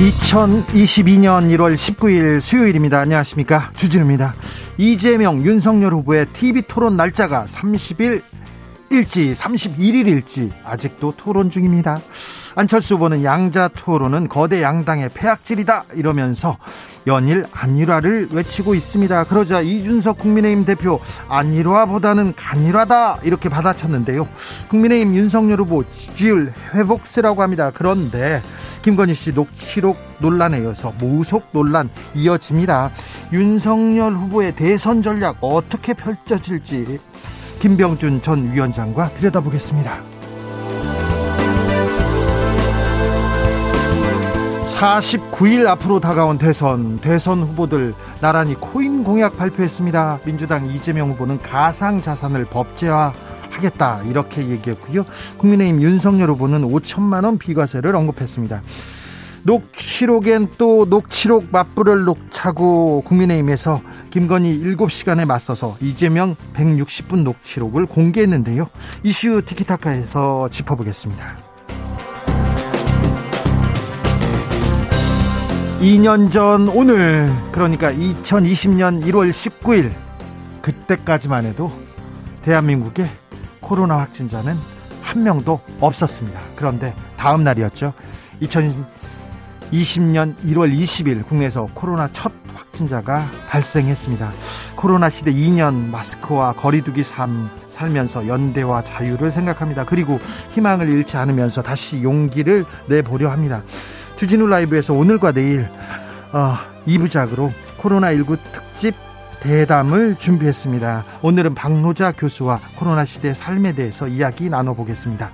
2022년 1월 19일 수요일입니다. 안녕하십니까. 주진우입니다. 이재명, 윤석열 후보의 TV 토론 날짜가 30일 일지, 31일 일지 아직도 토론 중입니다. 안철수 후보는 양자 토론은 거대 양당의 폐악질이다 이러면서 연일 안일화를 외치고 있습니다. 그러자 이준석 국민의힘 대표 안일화보다는 간일화다 이렇게 받아쳤는데요. 국민의힘 윤석열 후보 지지율 회복세라고 합니다. 그런데 김건희 씨 녹취록 논란에 이어서 무속 논란 이어집니다. 윤석열 후보의 대선 전략 어떻게 펼쳐질지 김병준 전 위원장과 들여다보겠습니다. 49일 앞으로 다가온 대선, 대선 후보들 나란히 코인 공약 발표했습니다. 민주당 이재명 후보는 가상 자산을 법제화 하겠다 이렇게 얘기했고요. 국민의힘 윤석열 후보는 5천만 원 비과세를 언급했습니다. 녹취록엔 또 녹취록 맞불을 녹차고 국민의힘에서 김건희 7시간에 맞서서 이재명 160분 녹취록을 공개했는데요. 이슈 티키타카에서 짚어보겠습니다. 2년 전 오늘 그러니까 2020년 1월 19일 그때까지만 해도 대한민국에 코로나 확진자는 한 명도 없었습니다. 그런데 다음 날이었죠. 2020년 1월 20일 국내에서 코로나 첫 확진자가 발생했습니다. 코로나 시대 2년 마스크와 거리두기 삶 살면서 연대와 자유를 생각합니다. 그리고 희망을 잃지 않으면서 다시 용기를 내보려 합니다. 주진우 라이브에서 오늘과 내일 어, 2부작으로 코로나19 특집 대담을 준비했습니다. 오늘은 박노자 교수와 코로나 시대 삶에 대해서 이야기 나눠보겠습니다.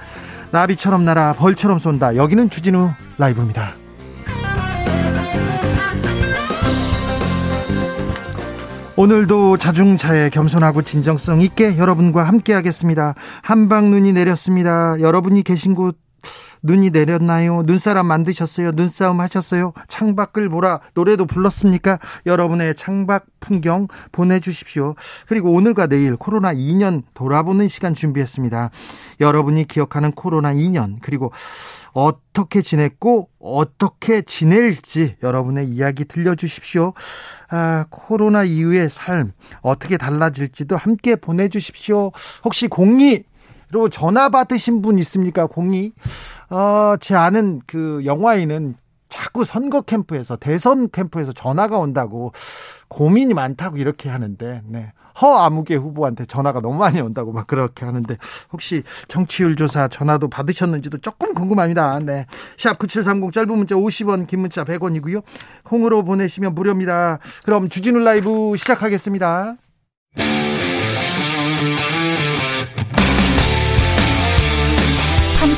나비처럼 날아 벌처럼 쏜다. 여기는 주진우 라이브입니다. 오늘도 자중차에 겸손하고 진정성 있게 여러분과 함께 하겠습니다. 한방 눈이 내렸습니다. 여러분이 계신 곳 눈이 내렸나요? 눈사람 만드셨어요? 눈싸움 하셨어요? 창밖을 보라 노래도 불렀습니까? 여러분의 창밖 풍경 보내주십시오. 그리고 오늘과 내일 코로나 2년 돌아보는 시간 준비했습니다. 여러분이 기억하는 코로나 2년 그리고 어떻게 지냈고 어떻게 지낼지 여러분의 이야기 들려주십시오. 아, 코로나 이후의 삶 어떻게 달라질지도 함께 보내주십시오. 혹시 공이 로 전화 받으신 분 있습니까? 공이 어, 제 아는 그 영화인은 자꾸 선거 캠프에서 대선 캠프에서 전화가 온다고 고민이 많다고 이렇게 하는데 네. 허아무개 후보한테 전화가 너무 많이 온다고 막 그렇게 하는데 혹시 정치율 조사 전화도 받으셨는지도 조금 궁금합니다. 네. 샵 9730 짧은 문자 50원 긴 문자 100원이고요. 콩으로 보내시면 무료입니다. 그럼 주진우 라이브 시작하겠습니다.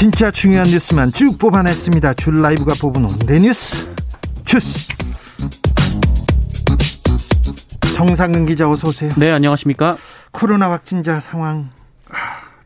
진짜 중요한 뉴스만 쭉 뽑아냈습니다. 줄 라이브가 뽑은 오늘의 뉴스 주스. 정상근 기자 어서 오세요. 네, 안녕하십니까? 코로나 확진자 상황 아,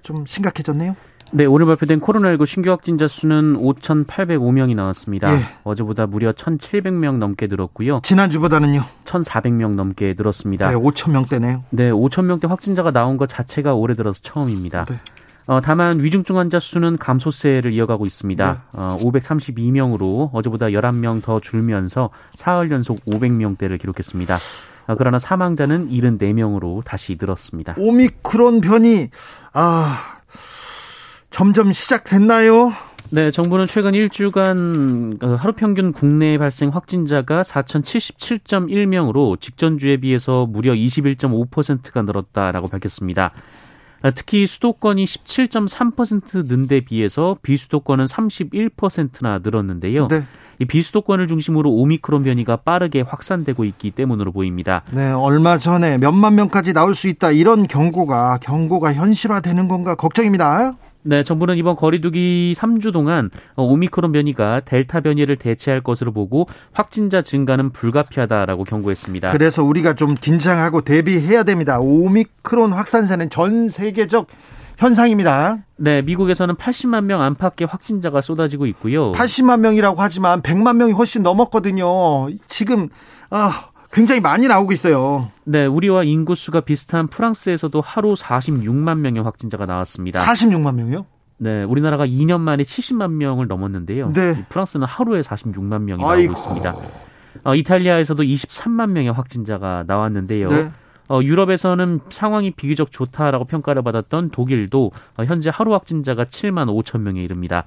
좀 심각해졌네요. 네, 오늘 발표된 코로나19 신규 확진자 수는 5,805명이 나왔습니다. 예. 어제보다 무려 1,700명 넘게 늘었고요. 지난주보다는요? 1,400명 넘게 늘었습니다. 네, 5,000명대네요. 네, 5,000명대 확진자가 나온 것 자체가 올해 들어서 처음입니다. 네. 어, 다만 위중증 환자 수는 감소세를 이어가고 있습니다. 네. 어, 532명으로 어제보다 11명 더 줄면서 사흘 연속 500명대를 기록했습니다. 어, 그러나 사망자는 74명으로 다시 늘었습니다. 오미크론 변이 아 점점 시작됐나요? 네, 정부는 최근 일주간 그 하루 평균 국내 발생 확진자가 4,077.1명으로 직전주에 비해서 무려 21.5%가 늘었다라고 밝혔습니다. 특히 수도권이 17.3%는 데 비해서 비수도권은 31%나 늘었는데요. 네. 이 비수도권을 중심으로 오미크론 변이가 빠르게 확산되고 있기 때문으로 보입니다. 네, 얼마 전에 몇만 명까지 나올 수 있다 이런 경고가 경고가 현실화되는 건가 걱정입니다. 네, 정부는 이번 거리두기 3주 동안 오미크론 변이가 델타 변이를 대체할 것으로 보고 확진자 증가는 불가피하다라고 경고했습니다. 그래서 우리가 좀 긴장하고 대비해야 됩니다. 오미크론 확산세는 전 세계적 현상입니다. 네, 미국에서는 80만 명 안팎의 확진자가 쏟아지고 있고요. 80만 명이라고 하지만 100만 명이 훨씬 넘었거든요. 지금 아, 굉장히 많이 나오고 있어요. 네, 우리와 인구수가 비슷한 프랑스에서도 하루 46만 명의 확진자가 나왔습니다. 46만 명이요? 네, 우리나라가 2년 만에 70만 명을 넘었는데요. 네. 프랑스는 하루에 46만 명이 아이고. 나오고 있습니다. 어, 이탈리아에서도 23만 명의 확진자가 나왔는데요. 네. 어, 유럽에서는 상황이 비교적 좋다라고 평가를 받았던 독일도 어, 현재 하루 확진자가 7만 5천 명에 이릅니다.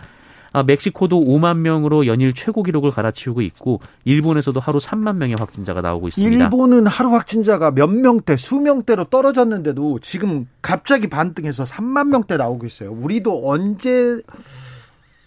아, 멕시코도 5만 명으로 연일 최고 기록을 갈아치우고 있고 일본에서도 하루 3만 명의 확진자가 나오고 있습니다. 일본은 하루 확진자가 몇 명대, 수명대로 떨어졌는데도 지금 갑자기 반등해서 3만 명대 나오고 있어요. 우리도 언제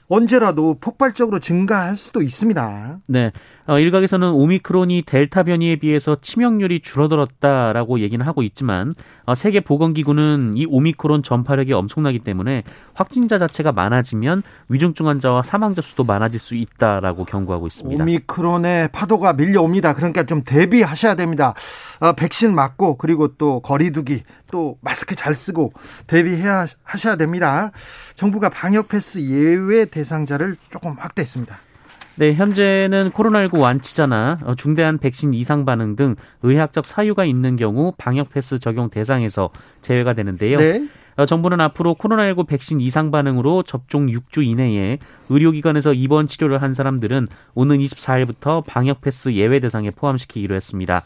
언제라도 폭발적으로 증가할 수도 있습니다. 네. 어, 일각에서는 오미크론이 델타 변이에 비해서 치명률이 줄어들었다라고 얘기는 하고 있지만 어, 세계 보건기구는 이 오미크론 전파력이 엄청나기 때문에 확진자 자체가 많아지면 위중증 환자와 사망자 수도 많아질 수 있다라고 경고하고 있습니다. 오미크론의 파도가 밀려옵니다. 그러니까 좀 대비하셔야 됩니다. 어, 백신 맞고 그리고 또 거리두기 또 마스크 잘 쓰고 대비해야 하셔야 됩니다. 정부가 방역 패스 예외 대상자를 조금 확대했습니다. 네, 현재는 코로나19 완치자나 어, 중대한 백신 이상 반응 등 의학적 사유가 있는 경우 방역 패스 적용 대상에서 제외가 되는데요. 네. 어, 정부는 앞으로 코로나19 백신 이상 반응으로 접종 6주 이내에 의료기관에서 입원 치료를 한 사람들은 오는 24일부터 방역 패스 예외 대상에 포함시키기로 했습니다.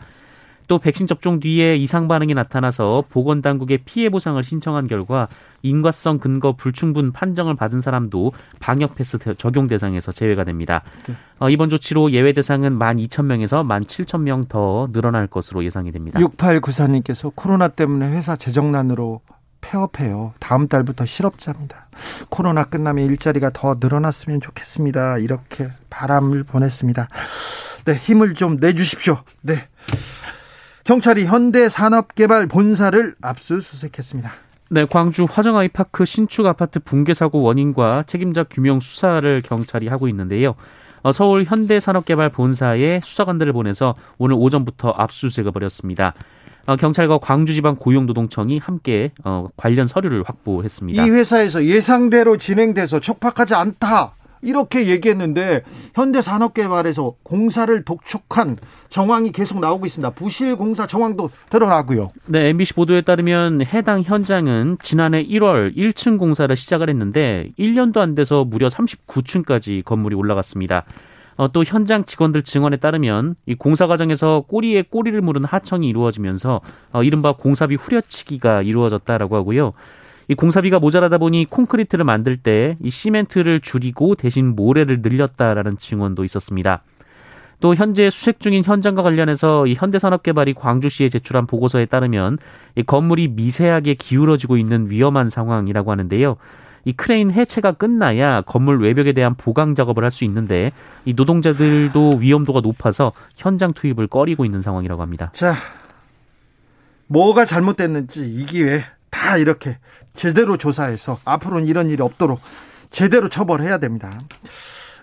또 백신 접종 뒤에 이상 반응이 나타나서 보건 당국에 피해 보상을 신청한 결과 인과성 근거 불충분 판정을 받은 사람도 방역 패스 적용 대상에서 제외가 됩니다. 네. 어, 이번 조치로 예외 대상은 12,000명에서 17,000명 더 늘어날 것으로 예상이 됩니다. 6894님께서 코로나 때문에 회사 재정난으로 폐업해요. 다음 달부터 실업자입니다. 코로나 끝나면 일자리가 더 늘어났으면 좋겠습니다. 이렇게 바람을 보냈습니다. 네, 힘을 좀 내주십시오. 네. 경찰이 현대산업개발 본사를 압수수색했습니다. 네, 광주 화정아이파크 신축 아파트 붕괴 사고 원인과 책임자 규명 수사를 경찰이 하고 있는데요. 어, 서울 현대산업개발 본사에 수사관들을 보내서 오늘 오전부터 압수수색을 벌였습니다. 어, 경찰과 광주지방 고용노동청이 함께 어, 관련 서류를 확보했습니다. 이 회사에서 예상대로 진행돼서 촉박하지 않다. 이렇게 얘기했는데 현대산업개발에서 공사를 독촉한 정황이 계속 나오고 있습니다. 부실 공사 정황도 드러나고요. 네, MBC 보도에 따르면 해당 현장은 지난해 1월 1층 공사를 시작을 했는데 1년도 안 돼서 무려 39층까지 건물이 올라갔습니다. 어, 또 현장 직원들 증언에 따르면 이 공사 과정에서 꼬리에 꼬리를 물은 하청이 이루어지면서 어, 이른바 공사비 후려치기가 이루어졌다라고 하고요. 이 공사비가 모자라다 보니 콘크리트를 만들 때 이 시멘트를 줄이고 대신 모래를 늘렸다라는 증언도 있었습니다. 또 현재 수색 중인 현장과 관련해서 이 현대산업개발이 광주시에 제출한 보고서에 따르면 이 건물이 미세하게 기울어지고 있는 위험한 상황이라고 하는데요. 이 크레인 해체가 끝나야 건물 외벽에 대한 보강 작업을 할 수 있는데 이 노동자들도 위험도가 높아서 현장 투입을 꺼리고 있는 상황이라고 합니다. 자, 뭐가 잘못됐는지 이 기회 다 이렇게 제대로 조사해서 앞으로는 이런 일이 없도록 제대로 처벌해야 됩니다.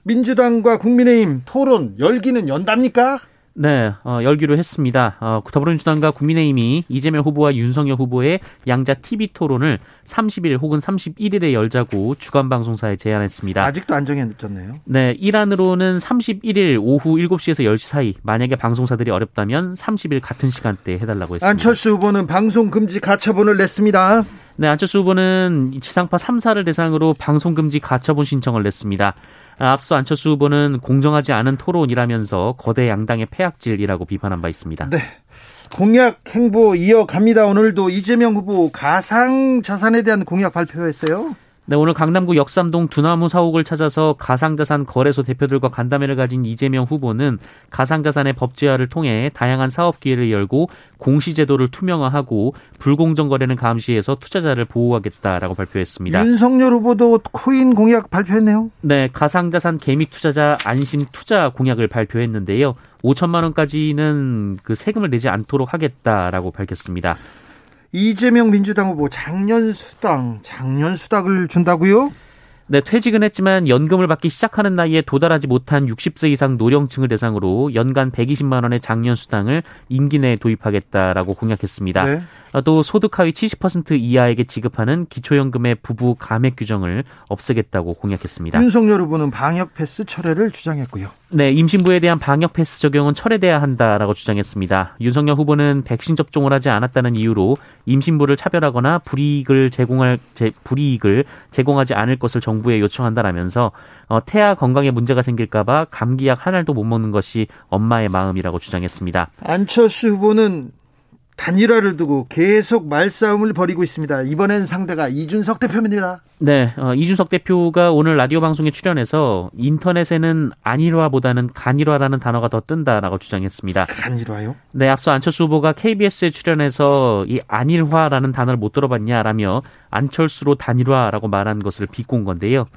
민주당과 국민의힘 토론 열기는 연답니까? 네, 어, 열기로 했습니다. 어, 더불어민주당과 국민의힘이 이재명 후보와 윤석열 후보의 양자 TV 토론을 30일 혹은 31일에 열자고 주간 방송사에 제안했습니다. 아직도 안 정해졌네요. 네, 일안으로는 31일 오후 7시에서 10시 사이 만약에 방송사들이 어렵다면 30일 같은 시간대에 해달라고 했습니다. 안철수 후보는 방송 금지 가처분을 냈습니다. 네, 안철수 후보는 지상파 3사를 대상으로 방송 금지 가처분 신청을 냈습니다. 앞서 안철수 후보는 공정하지 않은 토론이라면서 거대 양당의 폐악질이라고 비판한 바 있습니다. 네. 공약 행보 이어갑니다. 오늘도 이재명 후보 가상 자산에 대한 공약 발표했어요. 네, 오늘 강남구 역삼동 두나무 사옥을 찾아서 가상자산 거래소 대표들과 간담회를 가진 이재명 후보는 가상자산의 법제화를 통해 다양한 사업 기회를 열고 공시제도를 투명화하고 불공정 거래는 감시해서 투자자를 보호하겠다라고 발표했습니다. 윤석열 후보도 코인 공약 발표했네요. 네, 가상자산 개미 투자자 안심 투자 공약을 발표했는데요. 5천만 원까지는 그 세금을 내지 않도록 하겠다라고 밝혔습니다. 이재명 민주당 후보 작년 수당, 작년 수당을 준다고요? 네, 퇴직은 했지만 연금을 받기 시작하는 나이에 도달하지 못한 60세 이상 노령층을 대상으로 연간 120만 원의 작년 수당을 임기 내에 도입하겠다라고 공약했습니다. 네. 또 소득 하위 70% 이하에게 지급하는 기초연금의 부부 감액 규정을 없애겠다고 공약했습니다. 윤석열 후보는 방역 패스 철회를 주장했고요. 네, 임신부에 대한 방역 패스 적용은 철회돼야 한다라고 주장했습니다. 윤석열 후보는 백신 접종을 하지 않았다는 이유로 임신부를 차별하거나 불이익을 제공할 제, 불이익을 제공하지 않을 것을 정부에 요청한다라면서 어, 태아 건강에 문제가 생길까봐 감기약 한 알도 못 먹는 것이 엄마의 마음이라고 주장했습니다. 안철수 후보는 단일화를 두고 계속 말싸움을 벌이고 있습니다. 이번엔 상대가 이준석 대표입니다. 네, 어, 이준석 대표가 오늘 라디오 방송에 출연해서 인터넷에는 안일화보다는 간일화라는 단어가 더 뜬다라고 주장했습니다. 간일화요? 네, 앞서 안철수 후보가 KBS에 출연해서 이 안일화라는 단어를 못 들어봤냐라며 안철수로 단일화라고 말한 것을 비꼰 건데요.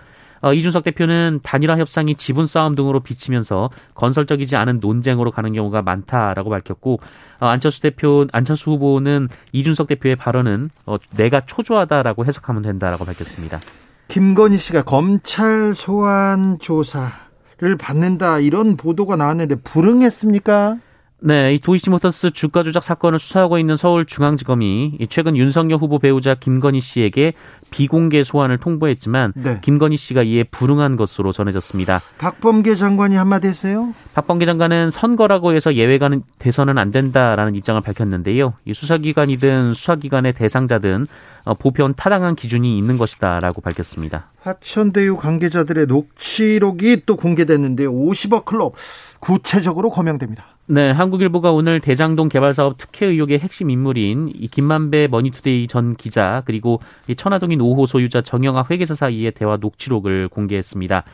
어, 이준석 대표는 단일화 협상이 지분 싸움 등으로 비치면서 건설적이지 않은 논쟁으로 가는 경우가 많다라고 밝혔고 어, 안철수 대표 안철수 후보는 이준석 대표의 발언은 어, 내가 초조하다라고 해석하면 된다라고 밝혔습니다. 김건희 씨가 검찰 소환 조사를 받는다 이런 보도가 나왔는데 불응했습니까? 네, 이 도이치모터스 주가 조작 사건을 수사하고 있는 서울중앙지검이 최근 윤석열 후보 배우자 김건희 씨에게 비공개 소환을 통보했지만 네. 김건희 씨가 이에 불응한 것으로 전해졌습니다. 박범계 장관이 한마디 했어요? 박범계 장관은 선거라고 해서 예외가 돼서는 안 된다라는 입장을 밝혔는데요. 이 수사기관이든 수사기관의 대상자든 어, 보편 타당한 기준이 있는 것이다라고 밝혔습니다. 화천대유 관계자들의 녹취록이 또 공개됐는데 50억 클럽 구체적으로 거명됩니다. 네, 한국일보가 오늘 대장동 개발 사업 특혜 의혹의 핵심 인물인 이 김만배 머니투데이 전 기자 그리고 이 천화동인 5호 소유자 정영학 회계사 사이의 대화 녹취록을 공개했습니다.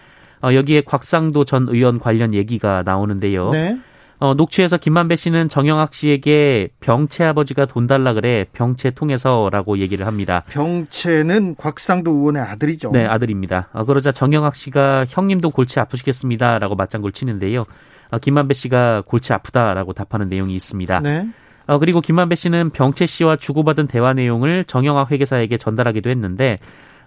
어, 여기에 곽상도 전 의원 관련 얘기가 나오는데요. 네. 어, 녹취에서 김만배 씨는 정영학 씨에게 병채 아버지가 돈 달라 그래 병채 통해서라고 얘기를 합니다. 병채는 곽상도 의원의 아들이죠. 네, 아들입니다. 어, 그러자 정영학 씨가 형님도 골치 아프시겠습니다라고 맞장구를 치는데요. 어, 김만배 씨가 골치 아프다라고 답하는 내용이 있습니다. 네. 어, 그리고 김만배 씨는 병채 씨와 주고받은 대화 내용을 정영학 회계사에게 전달하기도 했는데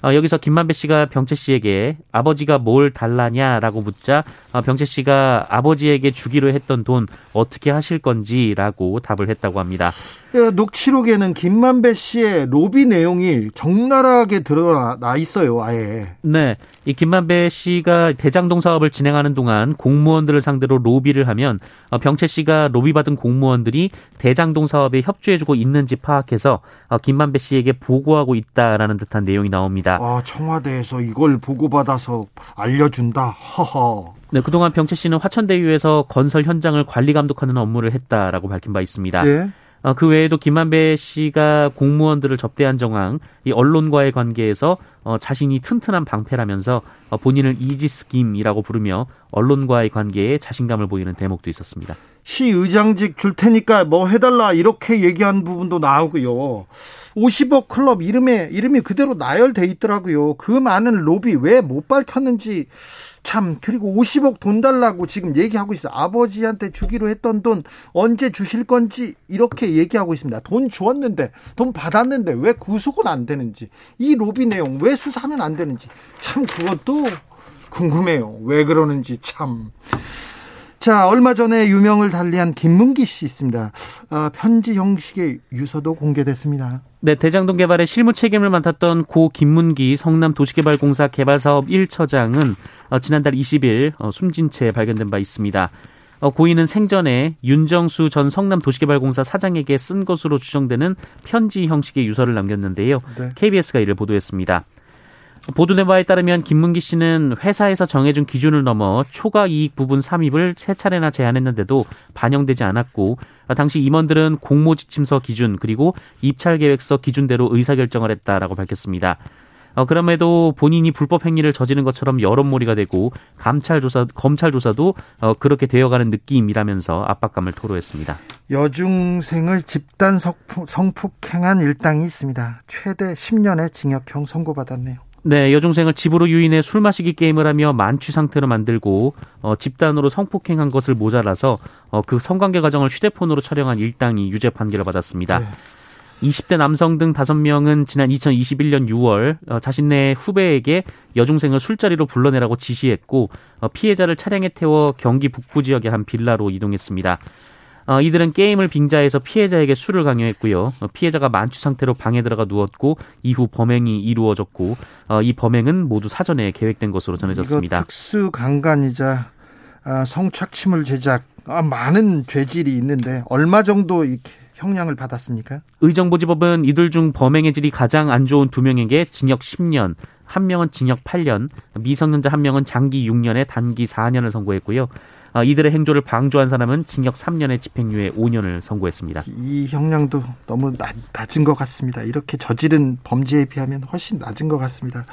어, 여기서 김만배 씨가 병채 씨에게 아버지가 뭘 달라냐라고 묻자 어, 병채 씨가 아버지에게 주기로 했던 돈 어떻게 하실 건지라고 답을 했다고 합니다. 예, 녹취록에는 김만배 씨의 로비 내용이 적나라하게 드러나 있어요, 아예. 네. 이 김만배 씨가 대장동 사업을 진행하는 동안 공무원들을 상대로 로비를 하면 어, 병채 씨가 로비받은 공무원들이 대장동 사업에 협조해주고 있는지 파악해서 어, 김만배 씨에게 보고하고 있다라는 듯한 내용이 나옵니다. 아, 청와대에서 이걸 보고받아서 알려준다. 허허. 네, 그동안 병채 씨는 화천대유에서 건설 현장을 관리 감독하는 업무를 했다라고 밝힌 바 있습니다. 네. 어, 그 외에도 김만배 씨가 공무원들을 접대한 정황, 이 언론과의 관계에서 어, 자신이 튼튼한 방패라면서 어, 본인을 이지스김이라고 부르며 언론과의 관계에 자신감을 보이는 대목도 있었습니다. 시 의장직 줄 테니까 뭐 해달라 이렇게 얘기한 부분도 나오고요. 50억 클럽 이름에 이름이 그대로 나열돼 있더라고요. 그 많은 로비 왜 못 밝혔는지 참 그리고 50억 돈 달라고 지금 얘기하고 있어요. 아버지한테 주기로 했던 돈 언제 주실 건지 이렇게 얘기하고 있습니다. 돈 주었는데 돈 받았는데 왜 구속은 안 되는지 이 로비 내용 왜 수사는 안 되는지 참 그것도 궁금해요. 왜 그러는지 참. 자, 얼마 전에 유명을 달리한 김문기 씨 있습니다. 어, 편지 형식의 유서도 공개됐습니다. 네, 대장동 개발의 실무 책임을 맡았던 고 김문기 성남도시개발공사 개발사업 1처장은 어, 지난달 20일 어, 숨진 채 발견된 바 있습니다. 어, 고인은 생전에 윤정수 전 성남도시개발공사 사장에게 쓴 것으로 추정되는 편지 형식의 유서를 남겼는데요. 네. KBS가 이를 보도했습니다. 보도된 바에 따르면 김문기 씨는 회사에서 정해준 기준을 넘어 초과 이익 부분 삼입을 세 차례나 제안했는데도 반영되지 않았고 당시 임원들은 공모지침서 기준 그리고 입찰 계획서 기준대로 의사결정을 했다라고 밝혔습니다. 어, 그럼에도 본인이 불법 행위를 저지른 것처럼 여론몰이가 되고 감찰 조사 검찰 조사도 어, 그렇게 되어가는 느낌이라면서 압박감을 토로했습니다. 여중생을 집단 성폭행한 일당이 있습니다. 최대 10년의 징역형 선고받았네요. 네, 여중생을 집으로 유인해 술 마시기 게임을 하며 만취 상태로 만들고 어, 집단으로 성폭행한 것을 모자라서 어, 그 성관계 과정을 휴대폰으로 촬영한 일당이 유죄 판결을 받았습니다. 네. 20대 남성 등 5명은 지난 2021년 6월 어, 자신네 후배에게 여중생을 술자리로 불러내라고 지시했고 어, 피해자를 차량에 태워 경기 북부 지역의 한 빌라로 이동했습니다. 어, 이들은 게임을 빙자해서 피해자에게 술을 강요했고요. 어, 피해자가 만취 상태로 방에 들어가 누웠고 이후 범행이 이루어졌고 어, 이 범행은 모두 사전에 계획된 것으로 전해졌습니다. 특수 강간이자 아, 성착취물 제작 아, 많은 죄질이 있는데 얼마 정도 이렇게 형량을 받았습니까? 의정부지법은 이들 중 범행의 질이 가장 안 좋은 두 명에게 징역 10년, 한 명은 징역 8년, 미성년자 한 명은 장기 6년에 단기 4년을 선고했고요. 아, 이들의 행조를 방조한 사람은 징역 3년의 집행유예 5년을 선고했습니다. 이 형량도 너무 낮, 낮은 것 같습니다. 이렇게 저지른 범죄에 비하면 훨씬 낮은 것 같습니다.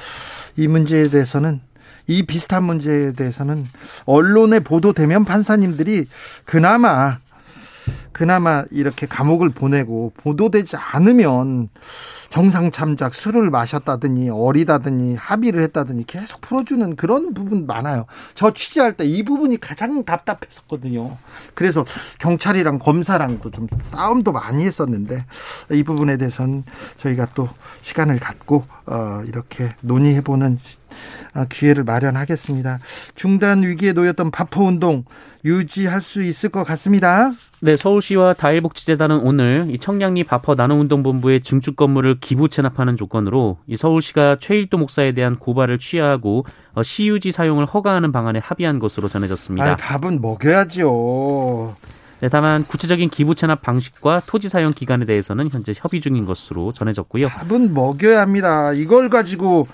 이 문제에 대해서는 이 비슷한 문제에 대해서는 언론에 보도되면 판사님들이 그나마 그나마 이렇게 감옥을 보내고 보도되지 않으면 정상 참작 술을 마셨다더니 어리다더니 합의를 했다더니 계속 풀어주는 그런 부분 많아요. 저 취재할 때 이 부분이 가장 답답했었거든요. 그래서 경찰이랑 검사랑도 좀 싸움도 많이 했었는데 이 부분에 대해서는 저희가 또 시간을 갖고 어 이렇게 논의해보는 어, 기회를 마련하겠습니다. 중단 위기에 놓였던 바포 운동 유지할 수 있을 것 같습니다. 네, 서울시와 다일복지재단은 오늘 이 청량리 바퍼 나눔운동본부의 증축 건물을 기부 체납하는 조건으로 이 서울시가 최일도 목사에 대한 고발을 취하하고 어, 시유지 사용을 허가하는 방안에 합의한 것으로 전해졌습니다. 아, 밥은 먹여야죠. 네, 다만 구체적인 기부 체납 방식과 토지 사용 기간에 대해서는 현재 협의 중인 것으로 전해졌고요. 밥은 먹여야 합니다. 이걸 가지고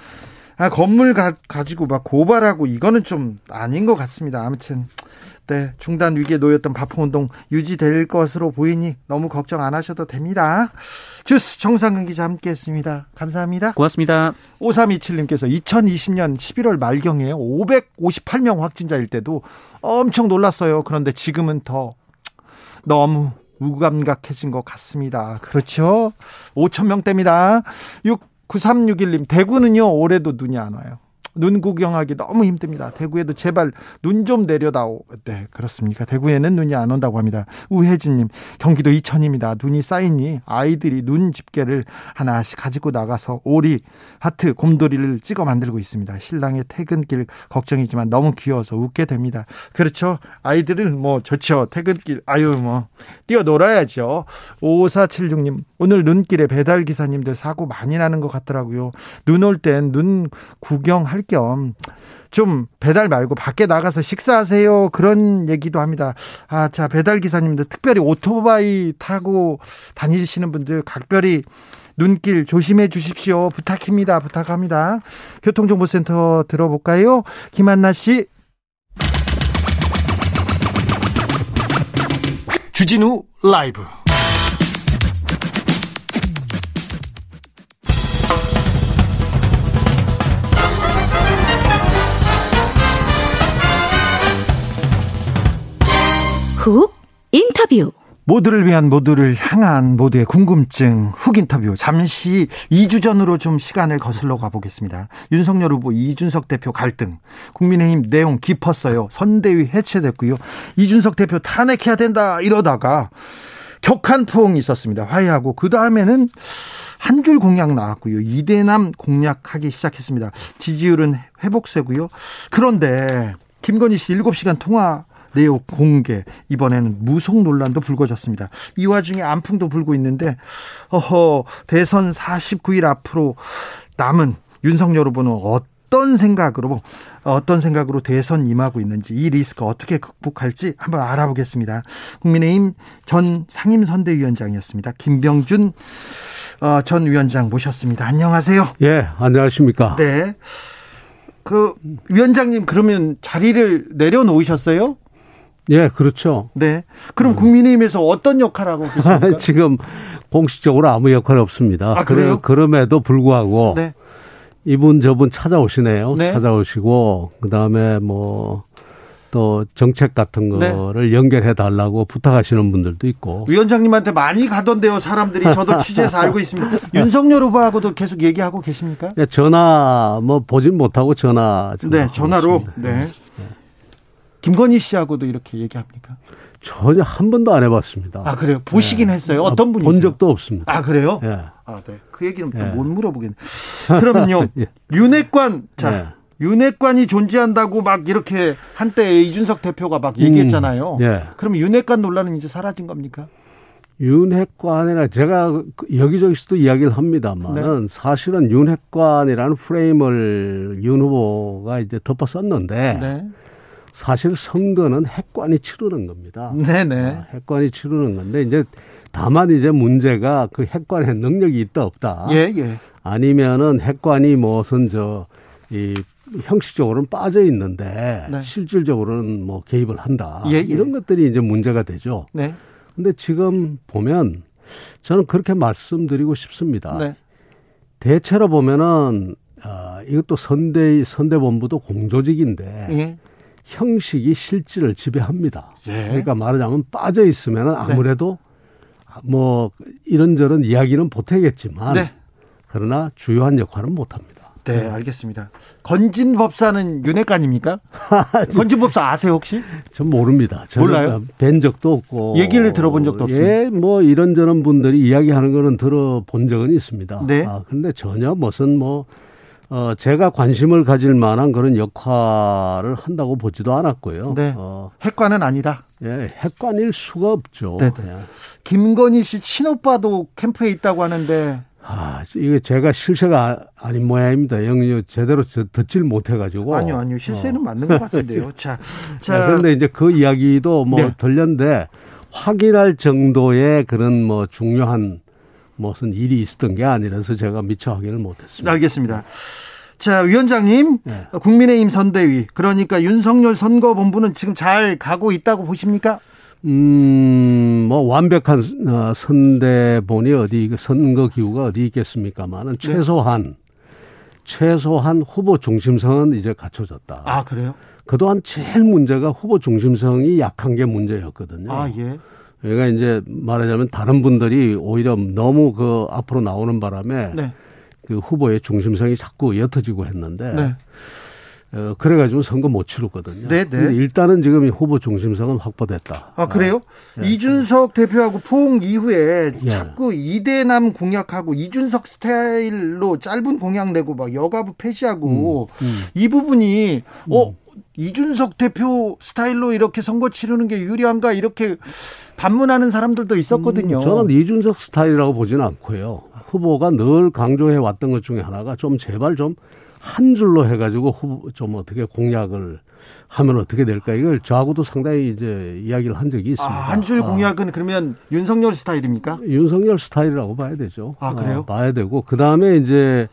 아, 건물 가, 가지고 막 고발하고 이거는 좀 아닌 것 같습니다. 아무튼 네, 중단 위기에 놓였던 바포운동 유지될 것으로 보이니 너무 걱정 안 하셔도 됩니다. 주스 정상근 기자 함께했습니다. 감사합니다. 고맙습니다. 5327님께서 2020년 11월 말경에 558명 확진자일 때도 엄청 놀랐어요. 그런데 지금은 더 너무 무감각해진 것 같습니다. 그렇죠? 5천 명대입니다. 9361님 대구는요 올해도 눈이 안 와요. 눈 구경하기 너무 힘듭니다. 대구에도 제발 눈 좀 내려다오. 네, 그렇습니까? 대구에는 눈이 안 온다고 합니다. 우혜진님, 경기도 이천입니다. 눈이 쌓이니 아이들이 눈 집게를 하나씩 가지고 나가서 오리, 하트, 곰돌이를 찍어 만들고 있습니다. 신랑의 퇴근길 걱정이지만 너무 귀여워서 웃게 됩니다. 그렇죠. 아이들은 뭐 좋죠. 퇴근길, 아유, 뭐, 뛰어놀아야죠. 5476님, 오늘 눈길에 배달 기사님들 사고 많이 나는 것 같더라고요. 눈 올 땐 눈 구경할 겸 좀 배달 말고 밖에 나가서 식사하세요. 그런 얘기도 합니다. 아, 자, 배달 기사님들 특별히 오토바이 타고 다니시는 분들 각별히 눈길 조심해 주십시오. 부탁입니다. 부탁합니다. 교통정보센터 들어볼까요? 김한나 씨. 주진우 라이브. 훅 인터뷰 모두를 위한 모두를 향한 모두의 궁금증 훅 인터뷰 잠시 2주 전으로 좀 시간을 거슬러 가보겠습니다. 윤석열 후보 이준석 대표 갈등 국민의힘 내용 깊었어요. 선대위 해체됐고요. 이준석 대표 탄핵해야 된다 이러다가 격한 포옹이 있었습니다. 화해하고 그 다음에는 한 줄 공약 나왔고요. 이대남 공약하기 시작했습니다. 지지율은 회복세고요. 그런데 김건희 씨 7시간 통화 내용 공개 이번에는 무속 논란도 불거졌습니다. 이 와중에 안풍도 불고 있는데 어허 대선 49일 앞으로 남은 윤석열 후보는 어떤 생각으로 어떤 생각으로 대선 임하고 있는지 이 리스크 어떻게 극복할지 한번 알아보겠습니다. 국민의힘 전 상임선대위원장이었습니다. 김병준 어, 전 위원장 모셨습니다. 안녕하세요. 예, 안녕하십니까. 네. 그 위원장님 그러면 자리를 내려놓으셨어요? 예, 그렇죠. 네. 그럼 음. 국민의힘에서 어떤 역할 하고 계십니까? 지금 공식적으로 아무 역할 없습니다. 아, 그래요? 그럼에도 불구하고 네. 이분 저분 찾아오시네요. 네. 찾아오시고 그다음에 뭐 또 정책 같은 네. 거를 네. 연결해 달라고 부탁하시는 분들도 있고 위원장님한테 많이 가던데요 사람들이 저도 취재해서 알고 있습니다 윤석열 후보하고도 계속 얘기하고 계십니까? 네, 전화 뭐 보진 못하고 전화 네 전화로 네. 네. 김건희 씨하고도 이렇게 얘기합니까? 전혀 한 번도 안 해봤습니다. 아 그래요? 보시긴 네. 했어요. 어떤 분이 본 적도 없습니다. 아 그래요? 예. 아 네. 그 얘기는 예. 못 물어보겠네. 그러면요. 예. 윤핵관 자 예. 윤핵관이 존재한다고 막 이렇게 한때 이준석 대표가 막 얘기했잖아요. 음, 예. 그럼 윤핵관 논란은 이제 사라진 겁니까? 윤핵관이라 제가 여기저기서도 이야기를 합니다만은 네. 사실은 윤핵관이라는 프레임을 윤 후보가 이제 덮어 썼는데 네. 사실 선거는 핵관이 치르는 겁니다. 네네. 아, 핵관이 치르는 건데 이제 다만 이제 문제가 그 핵관의 능력이 있다 없다. 예, 예. 아니면은 핵관이 무슨 저이 형식적으로는 빠져 있는데 네. 실질적으로는 뭐 개입을 한다. 예, 예. 이런 것들이 이제 문제가 되죠. 네. 근데 지금 보면 저는 그렇게 말씀드리고 싶습니다. 네. 대체로 보면은 아, 이것도 선대 선대본부도 공조직인데 예. 형식이 실질을 지배합니다. 예. 그러니까 말하자면 빠져 있으면 네. 아무래도 네. 뭐 이런저런 이야기는 못하겠지만 네. 그러나 주요한 역할은 못합니다. 네, 네, 알겠습니다. 건진 법사는 윤핵관입니까? 건진 법사 아세요 혹시? 전 모릅니다. 몰라요? 뵌 적도 없고 얘기를 들어본 적도 없어요. 예, 뭐 이런저런 분들이 이야기하는 거는 들어본 적은 있습니다. 네. 아, 근데 전혀 무슨 뭐 어, 제가 관심을 가질 만한 그런 역할을 한다고 보지도 않았고요. 네. 어, 핵관은 아니다. 예, 핵관일 수가 없죠. 네. 네. 김건희 씨 친오빠도 캠프에 있다고 하는데. 아, 이게 제가 실세가 아닌 모양입니다. 영유 제대로 듣질 못해가지고. 아니요, 아니요. 실세는 어. 맞는 것 같은데요. 자, 자. 그런데 이제 그 이야기도 뭐 네. 들렸는데 확인할 정도의 그런 뭐 중요한 무슨 일이 있었던 게 아니라서 제가 미처 확인을 못했습니다. 알겠습니다. 자, 위원장님, 네. 국민의힘 선대위, 그러니까 윤석열 선거본부는 지금 잘 가고 있다고 보십니까? 음, 뭐 완벽한 어, 선대본이 어디 선거 기후가 어디 있겠습니까만은 네. 최소한 최소한 후보 중심성은 이제 갖춰졌다. 아 그래요? 그동안 제일 문제가 후보 중심성이 약한 게 문제였거든요. 아 예. 그러니까 이제 말하자면 다른 분들이 오히려 너무 그 앞으로 나오는 바람에 네. 그 후보의 중심성이 자꾸 옅어지고 했는데 네. 어, 그래가지고 선거 못 치렀거든요. 네, 네. 일단은 지금 후보 중심성은 확보됐다. 아 그래요? 아, 네. 이준석 대표하고 포옹 이후에 예. 자꾸 이대남 공약하고 이준석 스타일로 짧은 공약 내고 막 여가부 폐지하고 음, 음. 이 부분이 어 음. 이준석 대표 스타일로 이렇게 선거 치르는 게 유리한가 이렇게 반문하는 사람들도 있었거든요. 음, 저는 이준석 스타일이라고 보지는 않고요. 후보가 늘 강조해 왔던 것 중에 하나가 좀 제발 좀 한 줄로 해가지고 후보 좀 어떻게 공약을 하면 어떻게 될까 이걸 저하고도 상당히 이제 이야기를 한 적이 있습니다. 아, 한줄 아. 공약은 아. 그러면 윤석열 스타일입니까? 윤석열 스타일이라고 봐야 되죠. 아 그래요? 어, 봐야 되고 그 다음에 이제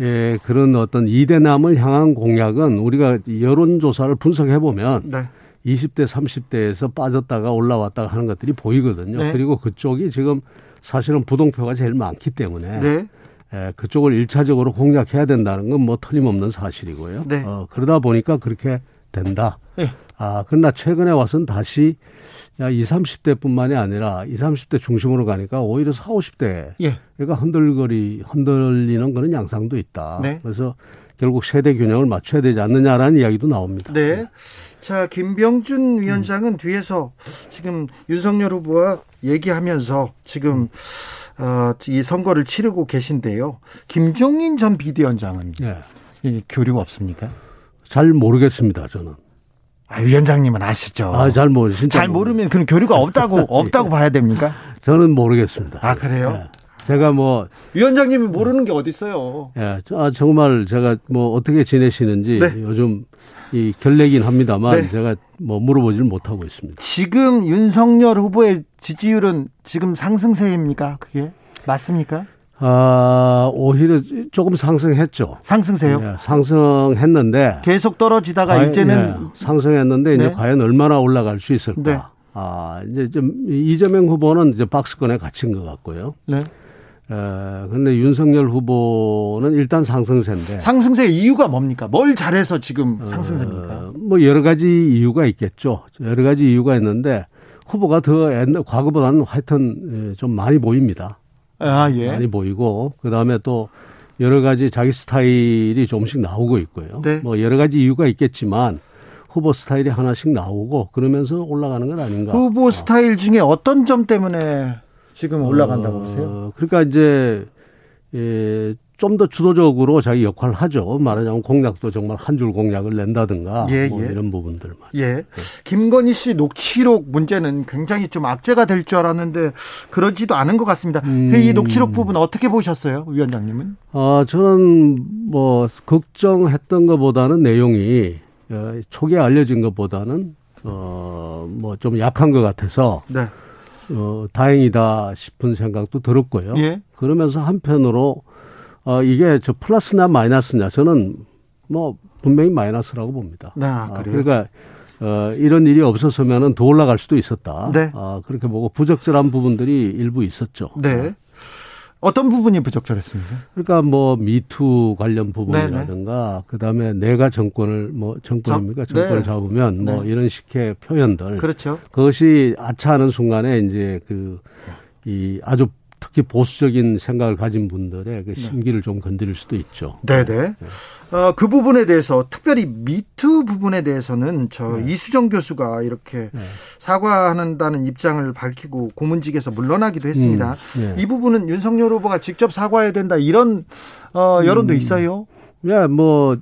예, 그런 어떤 이대남을 향한 공약은 우리가 여론조사를 분석해 보면 네. 20대, 30대에서 빠졌다가 올라왔다가 하는 것들이 보이거든요. 네. 그리고 그쪽이 지금 사실은 부동표가 제일 많기 때문에 네. 예, 그쪽을 일차적으로 공략해야 된다는 건 뭐 틀림없는 사실이고요. 네. 어, 그러다 보니까 그렇게 된다. 네. 아, 그러나 최근에 와서는 다시 야, 20, 30대뿐만이 아니라 20, 30대 중심으로 가니까 오히려 40, 50대 예. 그러니까 흔들거리 흔들리는 그런 양상도 있다. 네. 그래서 결국 세대 균형을 맞춰야 되지 않느냐라는 이야기도 나옵니다. 네. 자, 김병준 위원장은 음. 뒤에서 지금 윤석열 후보와 얘기하면서 지금 어, 이 선거를 치르고 계신데요. 김종인 전 비대위원장은 네. 교류가 없습니까? 잘 모르겠습니다, 저는. 아, 위원장님은 아시죠? 아, 잘 모르. 잘 모르면 그런 교류가 없다고, 없다고 봐야 됩니까? 저는 모르겠습니다. 아, 그래요? 네. 제가 뭐. 위원장님이 모르는 게 어딨어요? 예, 아, 정말 제가 뭐 어떻게 지내시는지 네. 요즘 이 결례긴 합니다만 네. 제가 뭐 물어보지를 못하고 있습니다. 지금 윤석열 후보의 지지율은 지금 상승세입니까? 그게 맞습니까? 아, 오히려 조금 상승했죠. 상승세요? 네, 상승했는데 계속 떨어지다가 과연, 이제는 네, 상승했는데 이제 네. 과연 얼마나 올라갈 수 있을까? 네. 아, 이제 좀 이재명 후보는 이제 박스권에 갇힌 것 같고요. 네. 에, 근데 윤석열 후보는 일단 상승세인데. 상승세 이유가 뭡니까? 뭘 잘해서 지금 어, 상승세입니까? 어, 뭐 여러 가지 이유가 있겠죠. 여러 가지 이유가 있는데 후보가 더 옛날, 과거보다는 하여튼 예, 좀 많이 보입니다. 아, 예. 많이 보이고, 그 다음에 또 여러 가지 자기 스타일이 조금씩 나오고 있고요. 네. 뭐 여러 가지 이유가 있겠지만 후보 스타일이 하나씩 나오고 그러면서 올라가는 건 아닌가. 후보 스타일 중에 어떤 점 때문에 지금 올라간다고 어, 보세요? 그러니까 이제 예, 좀 더 주도적으로 자기 역할을 하죠. 말하자면 공약도 정말 한 줄 공약을 낸다든가 예, 뭐 예. 이런 부분들 말. 예. 네. 김건희 씨 녹취록 문제는 굉장히 좀 악재가 될 줄 알았는데 그러지도 않은 것 같습니다. 음. 이 녹취록 부분 어떻게 보셨어요, 위원장님은? 아 저는 뭐 걱정했던 것보다는 내용이 어, 초기에 알려진 것보다는 어 뭐 좀 약한 것 같아서. 네. 어, 다행이다 싶은 생각도 들었고요. 예. 그러면서 한편으로 어, 이게 저 플러스냐 마이너스냐 저는 뭐 분명히 마이너스라고 봅니다. 아, 아 그래요? 그러니까 어, 이런 일이 없었으면은 더 올라갈 수도 있었다. 네. 아, 그렇게 보고 부적절한 부분들이 일부 있었죠. 네. 어떤 부분이 부적절했습니까? 그러니까 뭐 미투 관련 부분이라든가 그다음에 내가 정권을 뭐 정권입니까? 정권을 네. 잡으면 뭐 네. 이런 식의 표현들 그렇죠. 그것이 아차하는 순간에 이제 그 이 아주 특히 보수적인 생각을 가진 분들의 그 네. 심기를 좀 건드릴 수도 있죠. 네네. 네. 어, 그 부분에 대해서 특별히 미투 부분에 대해서는 저 네. 이수정 교수가 이렇게 네. 사과한다는 입장을 밝히고 고문직에서 물러나기도 했습니다. 음, 네. 이 부분은 윤석열 후보가 직접 사과해야 된다 이런 어, 여론도 음, 있어요. 네, 뭐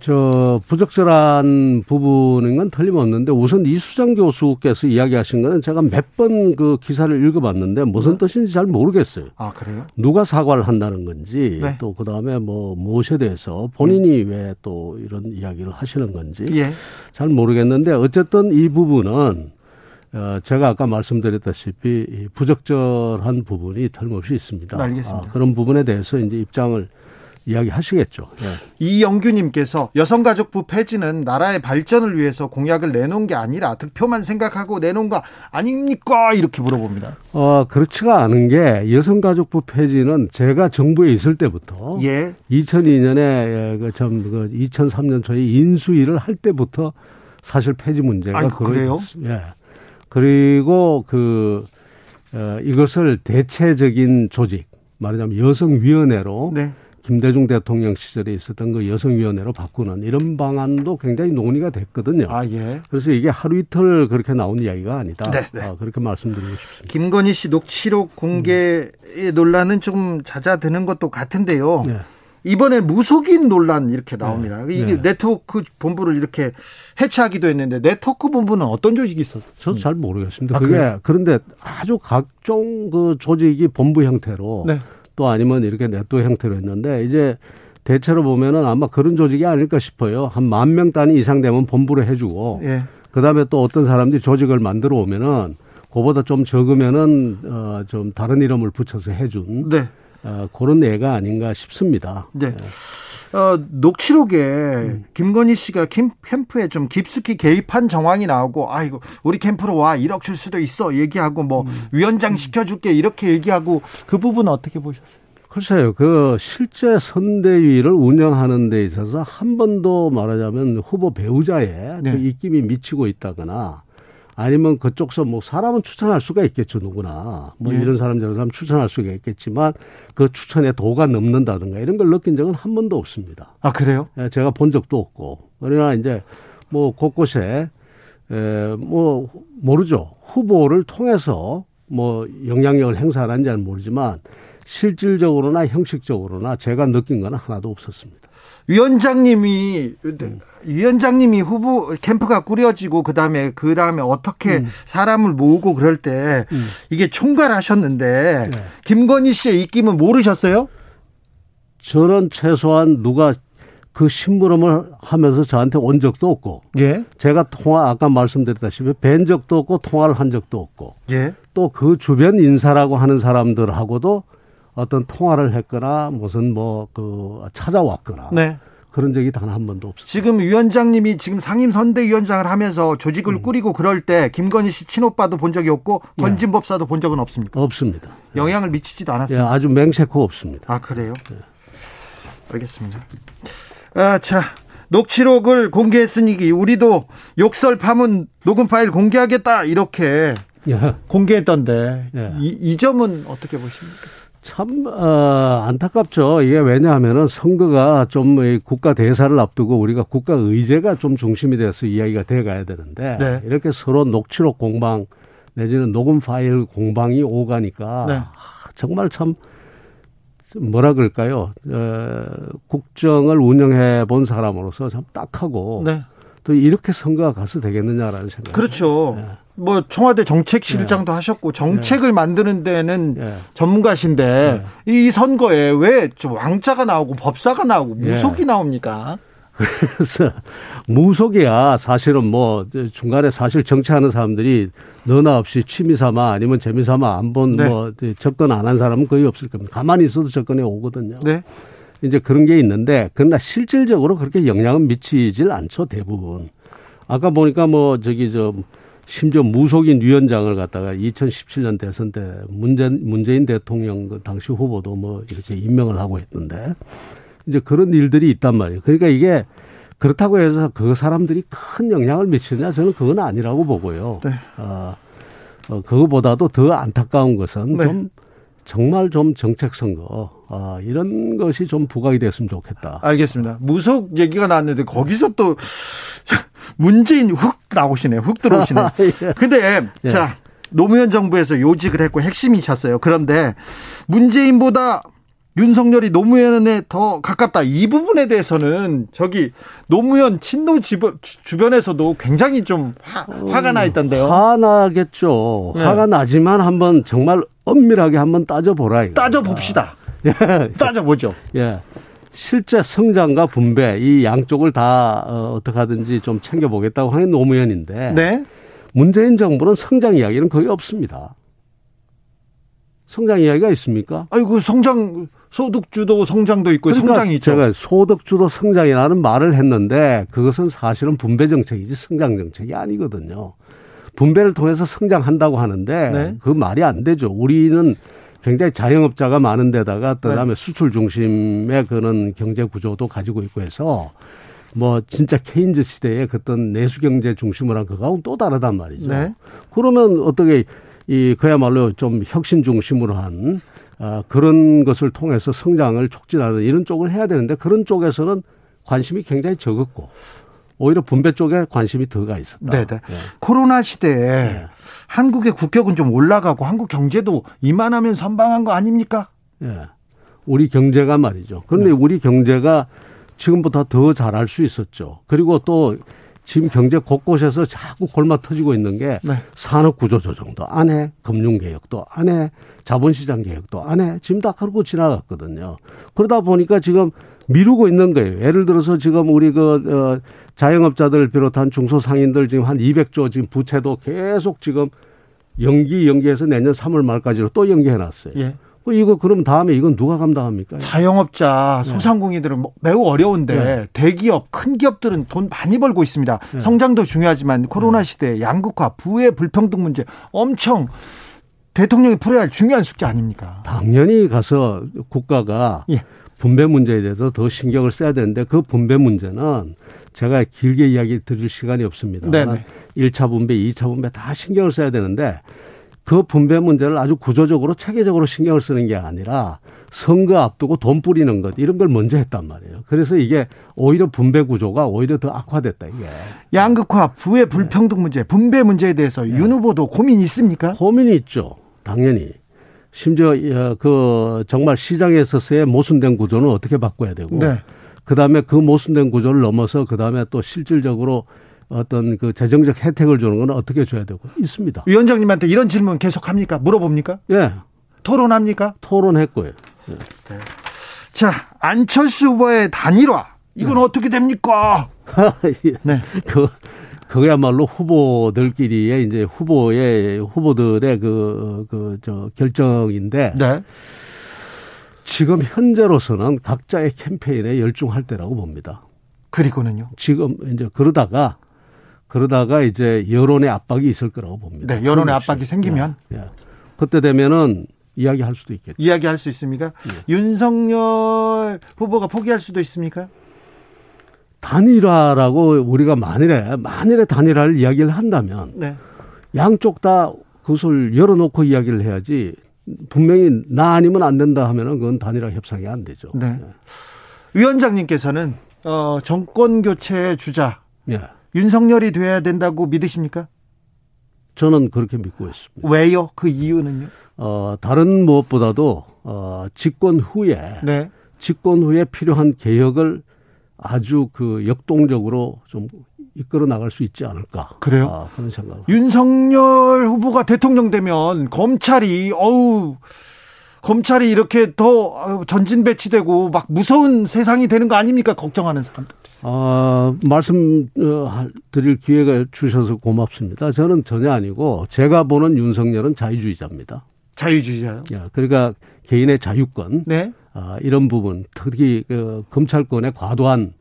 저 부적절한 부분인 건 틀림없는데 우선 이수정 교수께서 이야기하신 거는 제가 몇 번 그 기사를 읽어봤는데 무슨 네. 뜻인지 잘 모르겠어요. 아 그래요? 누가 사과를 한다는 건지 네. 또그 다음에 뭐 무엇에 대해서 본인이 네. 왜또 이런 이야기를 하시는 건지 예. 잘 모르겠는데 어쨌든 이 부분은 어, 제가 아까 말씀드렸다시피 부적절한 부분이 틀림없이 있습니다. 알겠습니다. 아, 그런 부분에 대해서 이제 입장을 이야기하시겠죠. 네. 이영규님께서 여성가족부 폐지는 나라의 발전을 위해서 공약을 내놓은 게 아니라 득표만 생각하고 내놓은 거 아닙니까? 이렇게 물어봅니다. 어 그렇지가 않은 게 여성가족부 폐지는 제가 정부에 있을 때부터 예. 2002년에 그참 그 2003년 초에 인수위를 할 때부터 사실 폐지 문제가 아이고, 그래요? 예. 그리고 그 어, 이것을 대체적인 조직 말하자면 여성위원회로 네. 김대중 대통령 시절에 있었던 그 여성위원회로 바꾸는 이런 방안도 굉장히 논의가 됐거든요. 아, 예. 그래서 이게 하루 이틀 그렇게 나온 이야기가 아니다. 네, 네. 아, 그렇게 말씀드리고 싶습니다. 김건희 씨 녹취록 공개 음. 논란은 좀 잦아드는 것도 같은데요. 네. 이번에 무속인 논란 이렇게 나옵니다. 네. 이게 네. 네트워크 본부를 이렇게 해체하기도 했는데 네트워크 본부는 어떤 조직이 있었어요? 저도 잘 모르겠습니다. 아, 그게 그래요? 그런데 아주 각종 그 조직이 본부 형태로 네. 또 아니면 이렇게 네트워크 형태로 했는데 이제 대체로 보면은 아마 그런 조직이 아닐까 싶어요. 한 만 명 단위 이상 되면 본부를 해주고 예. 그다음에 또 어떤 사람들이 조직을 만들어 오면은 그보다 좀 적으면은 어 좀 다른 이름을 붙여서 해준 네. 어 그런 애가 아닌가 싶습니다. 네. 예. 어, 녹취록에 음. 김건희 씨가 캠, 캠프에 좀 깊숙이 개입한 정황이 나오고 아이고 우리 캠프로 와 1억 줄 수도 있어 얘기하고 뭐 음. 위원장 시켜줄게 이렇게 얘기하고 그 부분은 어떻게 보셨어요? 글쎄요, 그 실제 선대위를 운영하는 데 있어서 한 번도 말하자면 후보 배우자의 네. 그 입김이 미치고 있다거나 아니면 그쪽서 뭐 사람은 추천할 수가 있겠죠 누구나 뭐 예. 이런 사람 저런 사람 추천할 수가 있겠지만 그 추천에 도가 넘는다든가 이런 걸 느낀 적은 한 번도 없습니다. 아 그래요? 예, 제가 본 적도 없고 그러나 이제 뭐 곳곳에 에, 뭐 모르죠 후보를 통해서 뭐 영향력을 행사하는지는 모르지만 실질적으로나 형식적으로나 제가 느낀 건 하나도 없었습니다. 위원장님이 음. 위원장님이 후보 캠프가 꾸려지고 그다음에 그다음에 어떻게 음. 사람을 모으고 그럴 때 음. 이게 총괄하셨는데 네. 김건희 씨의 입김은 모르셨어요? 저는 최소한 누가 그 심부름을 하면서 저한테 온 적도 없고, 예. 제가 통화 아까 말씀드렸다시피 뵌 적도 없고 통화를 한 적도 없고, 예. 또그 주변 인사라고 하는 사람들하고도 어떤 통화를 했거나 무슨 뭐 그 찾아왔거나 네. 그런 적이 단 한 번도 없어요. 지금 위원장님이 지금 상임 선대위원장을 하면서 조직을 음. 꾸리고 그럴 때 김건희 씨 친오빠도 본 적이 없고 예. 권진 법사도 본 적은 없습니까? 없습니다. 영향을 미치지도 않았습니다. 예, 아주 맹세코 없습니다. 아 그래요? 예. 알겠습니다. 아, 자 녹취록을 공개했으니 우리도 욕설 파문 녹음 파일 공개하겠다 이렇게 예. 공개했던데 예. 이, 이 점은 어떻게 보십니까? 참 어, 안타깝죠. 이게 왜냐하면은 선거가 좀 국가 대사를 앞두고 우리가 국가 의제가 좀 중심이 돼서 이야기가 돼 가야 되는데 네. 이렇게 서로 녹취록 공방 내지는 녹음 파일 공방이 오가니까 네. 정말 참 뭐라 그럴까요? 어, 국정을 운영해 본 사람으로서 참 딱하고 네. 또 이렇게 선거가 가서 되겠느냐라는 생각. 그렇죠. 네. 뭐 청와대 정책실장도 네. 하셨고 정책을 네. 만드는 데는 네. 전문가신데 네. 이 선거에 왜 왕자가 나오고 법사가 나오고 네. 무속이 나옵니까? 그래서 무속이야 사실은 뭐 중간에 사실 정치하는 사람들이 너나 없이 취미 삼아 아니면 재미 삼아 안 본뭐 네. 접근 안 한 사람은 거의 없을 겁니다. 가만히 있어도 접근해 오거든요. 네. 이제 그런 게 있는데 그러나 실질적으로 그렇게 영향은 미치질 않죠 대부분. 아까 보니까 뭐 저기 저 심지어 무속인 위원장을 갖다가 2017년 대선 때 문재인, 문재인 대통령 그 당시 후보도 뭐 이렇게 임명을 하고 했던데 이제 그런 일들이 있단 말이에요. 그러니까 이게 그렇다고 해서 그 사람들이 큰 영향을 미치느냐 저는 그건 아니라고 보고요. 네. 어, 어, 그거보다도 더 안타까운 것은 네. 좀 정말 좀 정책 선거 아, 이런 것이 좀 부각이 됐으면 좋겠다. 알겠습니다. 무속 얘기가 나왔는데 거기서 또 문재인 훅 나오시네. 훅 들어오시네. 예. 근데 예. 자 노무현 정부에서 요직을 했고 핵심이셨어요. 그런데 문재인보다 윤석열이 노무현에 더 가깝다. 이 부분에 대해서는 저기 노무현 친노 주변에서도 굉장히 좀 화, 화가 나 있던데요. 화나겠죠. 네. 화가 나지만 한번 정말 엄밀하게 한번 따져보라. 이거. 따져봅시다. 예. 따져보죠. 예. 실제 성장과 분배 이 양쪽을 다 어, 어떻게 하든지 좀 챙겨보겠다고 하는 노무현인데 네. 문재인 정부는 성장 이야기는 거의 없습니다. 성장 이야기가 있습니까? 아이고 성장 소득 주도 성장도 있고 그러니까 성장이 있죠. 제가 소득 주도 성장이라는 말을 했는데 그것은 사실은 분배 정책이지 성장 정책이 아니거든요. 분배를 통해서 성장한다고 하는데 네. 그 말이 안 되죠. 우리는 굉장히 자영업자가 많은 데다가 그다음에 네. 수출 중심의 그런 경제 구조도 가지고 있고 해서 뭐 진짜 케인즈 시대의 그떤 내수 경제 중심을 한 그거하고는 또 다르단 말이죠. 네. 그러면 어떻게 이 그야말로 좀 혁신 중심으로 한 아, 그런 것을 통해서 성장을 촉진하는 이런 쪽을 해야 되는데 그런 쪽에서는 관심이 굉장히 적었고 오히려 분배 쪽에 관심이 더가 있었다. 네네. 네. 코로나 시대에 네. 한국의 국격은 좀 올라가고 한국 경제도 이만하면 선방한 거 아닙니까? 네. 우리 경제가 말이죠. 그런데 네. 우리 경제가 지금보다 더 잘할 수 있었죠. 그리고 또 지금 경제 곳곳에서 자꾸 골마 터지고 있는 게 네. 산업 구조 조정도 안 해, 금융 개혁도 안 해, 자본시장 개혁도 안 해. 지금 다 그러고 지나갔거든요. 그러다 보니까 지금 미루고 있는 거예요. 예를 들어서 지금 우리 그 어, 자영업자들 비롯한 중소상인들 지금 한 200조 지금 부채도 계속 지금 연기 연기해서 내년 3월 말까지로 또 연기해 놨어요. 예. 그 이거 그럼 다음에 이건 누가 감당합니까? 자영업자, 네. 소상공인들은 네. 매우 어려운데 네. 대기업, 큰 기업들은 돈 많이 벌고 있습니다. 네. 성장도 중요하지만 코로나 네. 시대 양극화, 부의 불평등 문제 엄청 대통령이 풀어야 할 중요한 숙제 아닙니까? 당연히 가서 국가가 예. 분배 문제에 대해서 더 신경을 써야 되는데 그 분배 문제는 제가 길게 이야기 드릴 시간이 없습니다. 네네. 1차 분배, 2차 분배 다 신경을 써야 되는데 그 분배 문제를 아주 구조적으로 체계적으로 신경을 쓰는 게 아니라 선거 앞두고 돈 뿌리는 것 이런 걸 먼저 했단 말이에요. 그래서 이게 오히려 분배 구조가 오히려 더 악화됐다 이게. 양극화, 부의 불평등 문제, 분배 문제에 대해서 네. 윤 후보도 고민이 있습니까? 고민이 있죠. 당연히. 심지어 어, 그 정말 시장에 있어서의 모순된 구조는 어떻게 바꿔야 되고 네. 그다음에 그 모순된 구조를 넘어서 그다음에 또 실질적으로 어떤 그 재정적 혜택을 주는 건 어떻게 줘야 되고 있습니다. 위원장님한테 이런 질문 계속 합니까? 물어봅니까? 예. 토론합니까? 토론했고요. 예. 네. 자, 안철수 후보의 단일화. 이건 네. 어떻게 됩니까? 예. 네. 그, 그야말로 후보들끼리의 이제 후보의, 후보들의 그, 그, 저, 결정인데. 네. 지금 현재로서는 각자의 캠페인에 열중할 때라고 봅니다. 그리고는요? 지금 이제 그러다가 그러다가 이제 여론의 압박이 있을 거라고 봅니다. 네, 여론의 압박이 생기면 예, 예. 그때 되면은 이야기할 수도 있겠죠. 이야기할 수 있습니까? 예. 윤석열 후보가 포기할 수도 있습니까? 단일화라고 우리가 만일에 만일에 단일화를 이야기를 한다면 네. 양쪽 다 그것을 열어놓고 이야기를 해야지 분명히 나 아니면 안 된다 하면은 그건 단일화 협상이 안 되죠. 네. 네. 위원장님께서는 어, 정권 교체 주자 네. 윤석열이 돼야 된다고 믿으십니까? 저는 그렇게 믿고 있습니다. 왜요? 그 이유는요? 어, 다른 무엇보다도 어, 집권 후에 네. 집권 후에 필요한 개혁을 아주 그 역동적으로 좀 이끌어 나갈 수 있지 않을까. 그래요? 아, 그런 생각. 윤석열 후보가 대통령 되면 검찰이 어우 검찰이 이렇게 더 전진 배치되고 막 무서운 세상이 되는 거 아닙니까? 걱정하는 사람들. 아, 말씀 어, 드릴 기회가 주셔서 고맙습니다. 저는 전혀 아니고 제가 보는 윤석열은 자유주의자입니다. 자유주의자요? 야, 그러니까 개인의 자유권, 네. 아, 이런 부분, 특히 그 검찰권의 과도한 아,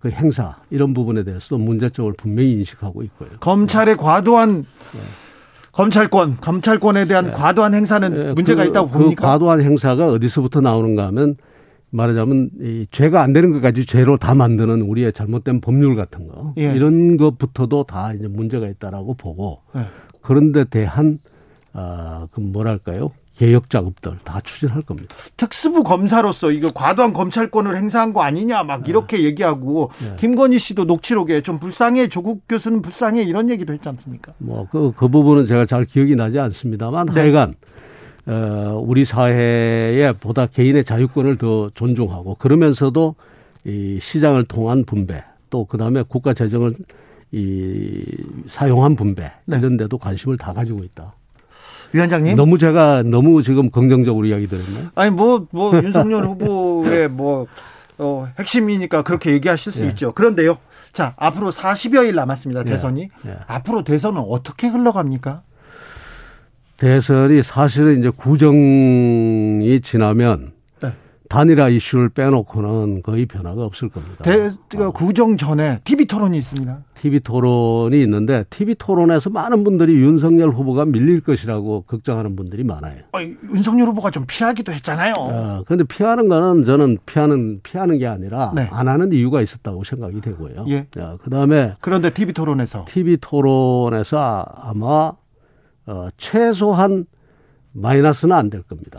그 행사 이런 부분에 대해서도 문제점을 분명히 인식하고 있고요. 검찰의 과도한 네. 검찰권, 검찰권에 대한 네. 과도한 행사는 네. 문제가 그, 있다고 그 봅니까? 그 과도한 행사가 어디서부터 나오는가 하면 말하자면 이 죄가 안 되는 것까지 죄로 다 만드는 우리의 잘못된 법률 같은 거 예. 이런 것부터도 다 이제 문제가 있다라고 보고 예. 그런데 대한 아그 뭐랄까요 개혁 작업들 다 추진할 겁니다. 특수부 검사로서 이거 과도한 검찰권을 행사한 거 아니냐 막 네. 이렇게 얘기하고 네. 김건희 씨도 녹취록에 좀 불쌍해 조국 교수는 불쌍해 이런 얘기도 했지 않습니까? 뭐그그 그 부분은 제가 잘 기억이 나지 않습니다만 네. 하여간 어, 우리 사회에 보다 개인의 자유권을 더 존중하고 그러면서도 이 시장을 통한 분배 또 그다음에 국가 재정을 이 사용한 분배 네. 이런 데도 관심을 다 가지고 있다. 위원장님. 너무 제가 너무 지금 긍정적으로 이야기 드렸나요? 아니 뭐뭐 윤석열 후보의 뭐 어, 핵심이니까 그렇게 얘기하실 수 예. 있죠. 그런데요. 자, 앞으로 40여일 남았습니다. 예. 대선이. 예. 예. 앞으로 대선은 어떻게 흘러갑니까? 대선이 사실은 이제 구정이 지나면 단일화 이슈를 빼놓고는 거의 변화가 없을 겁니다. 대, 그 구정 전에 TV 토론이 있습니다. TV 토론이 있는데 TV 토론에서 많은 분들이 윤석열 후보가 밀릴 것이라고 걱정하는 분들이 많아요. 아, 윤석열 후보가 좀 피하기도 했잖아요. 그런데 어, 피하는 거는 저는 피하는 피하는 게 아니라 네. 안 하는 이유가 있었다고 생각이 되고요. 예. 어, 그다음에 그런데 TV 토론에서 TV 토론에서 아마 어, 최소한 마이너스는 안 될 겁니다.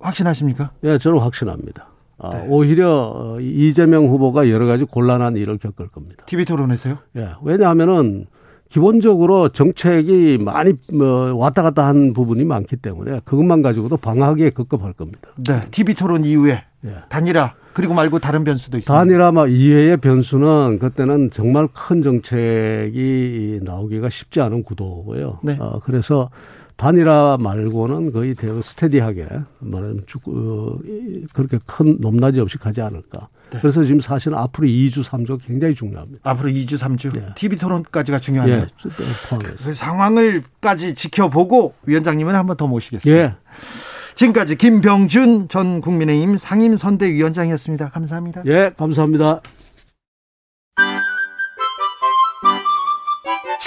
확신하십니까? 예, 저는 확신합니다. 아, 네. 오히려 어, 이재명 후보가 여러 가지 곤란한 일을 겪을 겁니다. TV 토론에서요? 예, 왜냐하면은 기본적으로 정책이 많이 뭐 왔다 갔다 한 부분이 많기 때문에 그것만 가지고도 방하기에 급급할 겁니다. 네, TV 토론 이후에 예. 단일화 그리고 말고 다른 변수도 있습니다. 단일화 막 이외의 변수는 그때는 정말 큰 정책이 나오기가 쉽지 않은 구도고요. 네. 어, 그래서 단일화 말고는 거의 대거 스테디하게 말하면 어, 그렇게 큰 높낮이 없이 가지 않을까. 네. 그래서 지금 사실은 앞으로 2주, 3주 굉장히 중요합니다. 앞으로 2주, 3주 네. TV 토론까지가 중요하네요. 네. 그 상황을까지 지켜보고 위원장님을 한번 더 모시겠습니다. 예. 지금까지 김병준 전 국민의힘 상임선대위원장이었습니다. 감사합니다. 예, 감사합니다.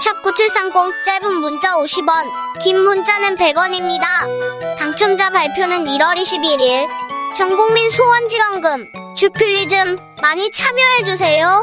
샵9730 짧은 문자 50원, 긴 문자는 100원입니다. 당첨자 발표는 1월 21일. 전국민 소원지원금, 주필리즘 많이 참여해주세요.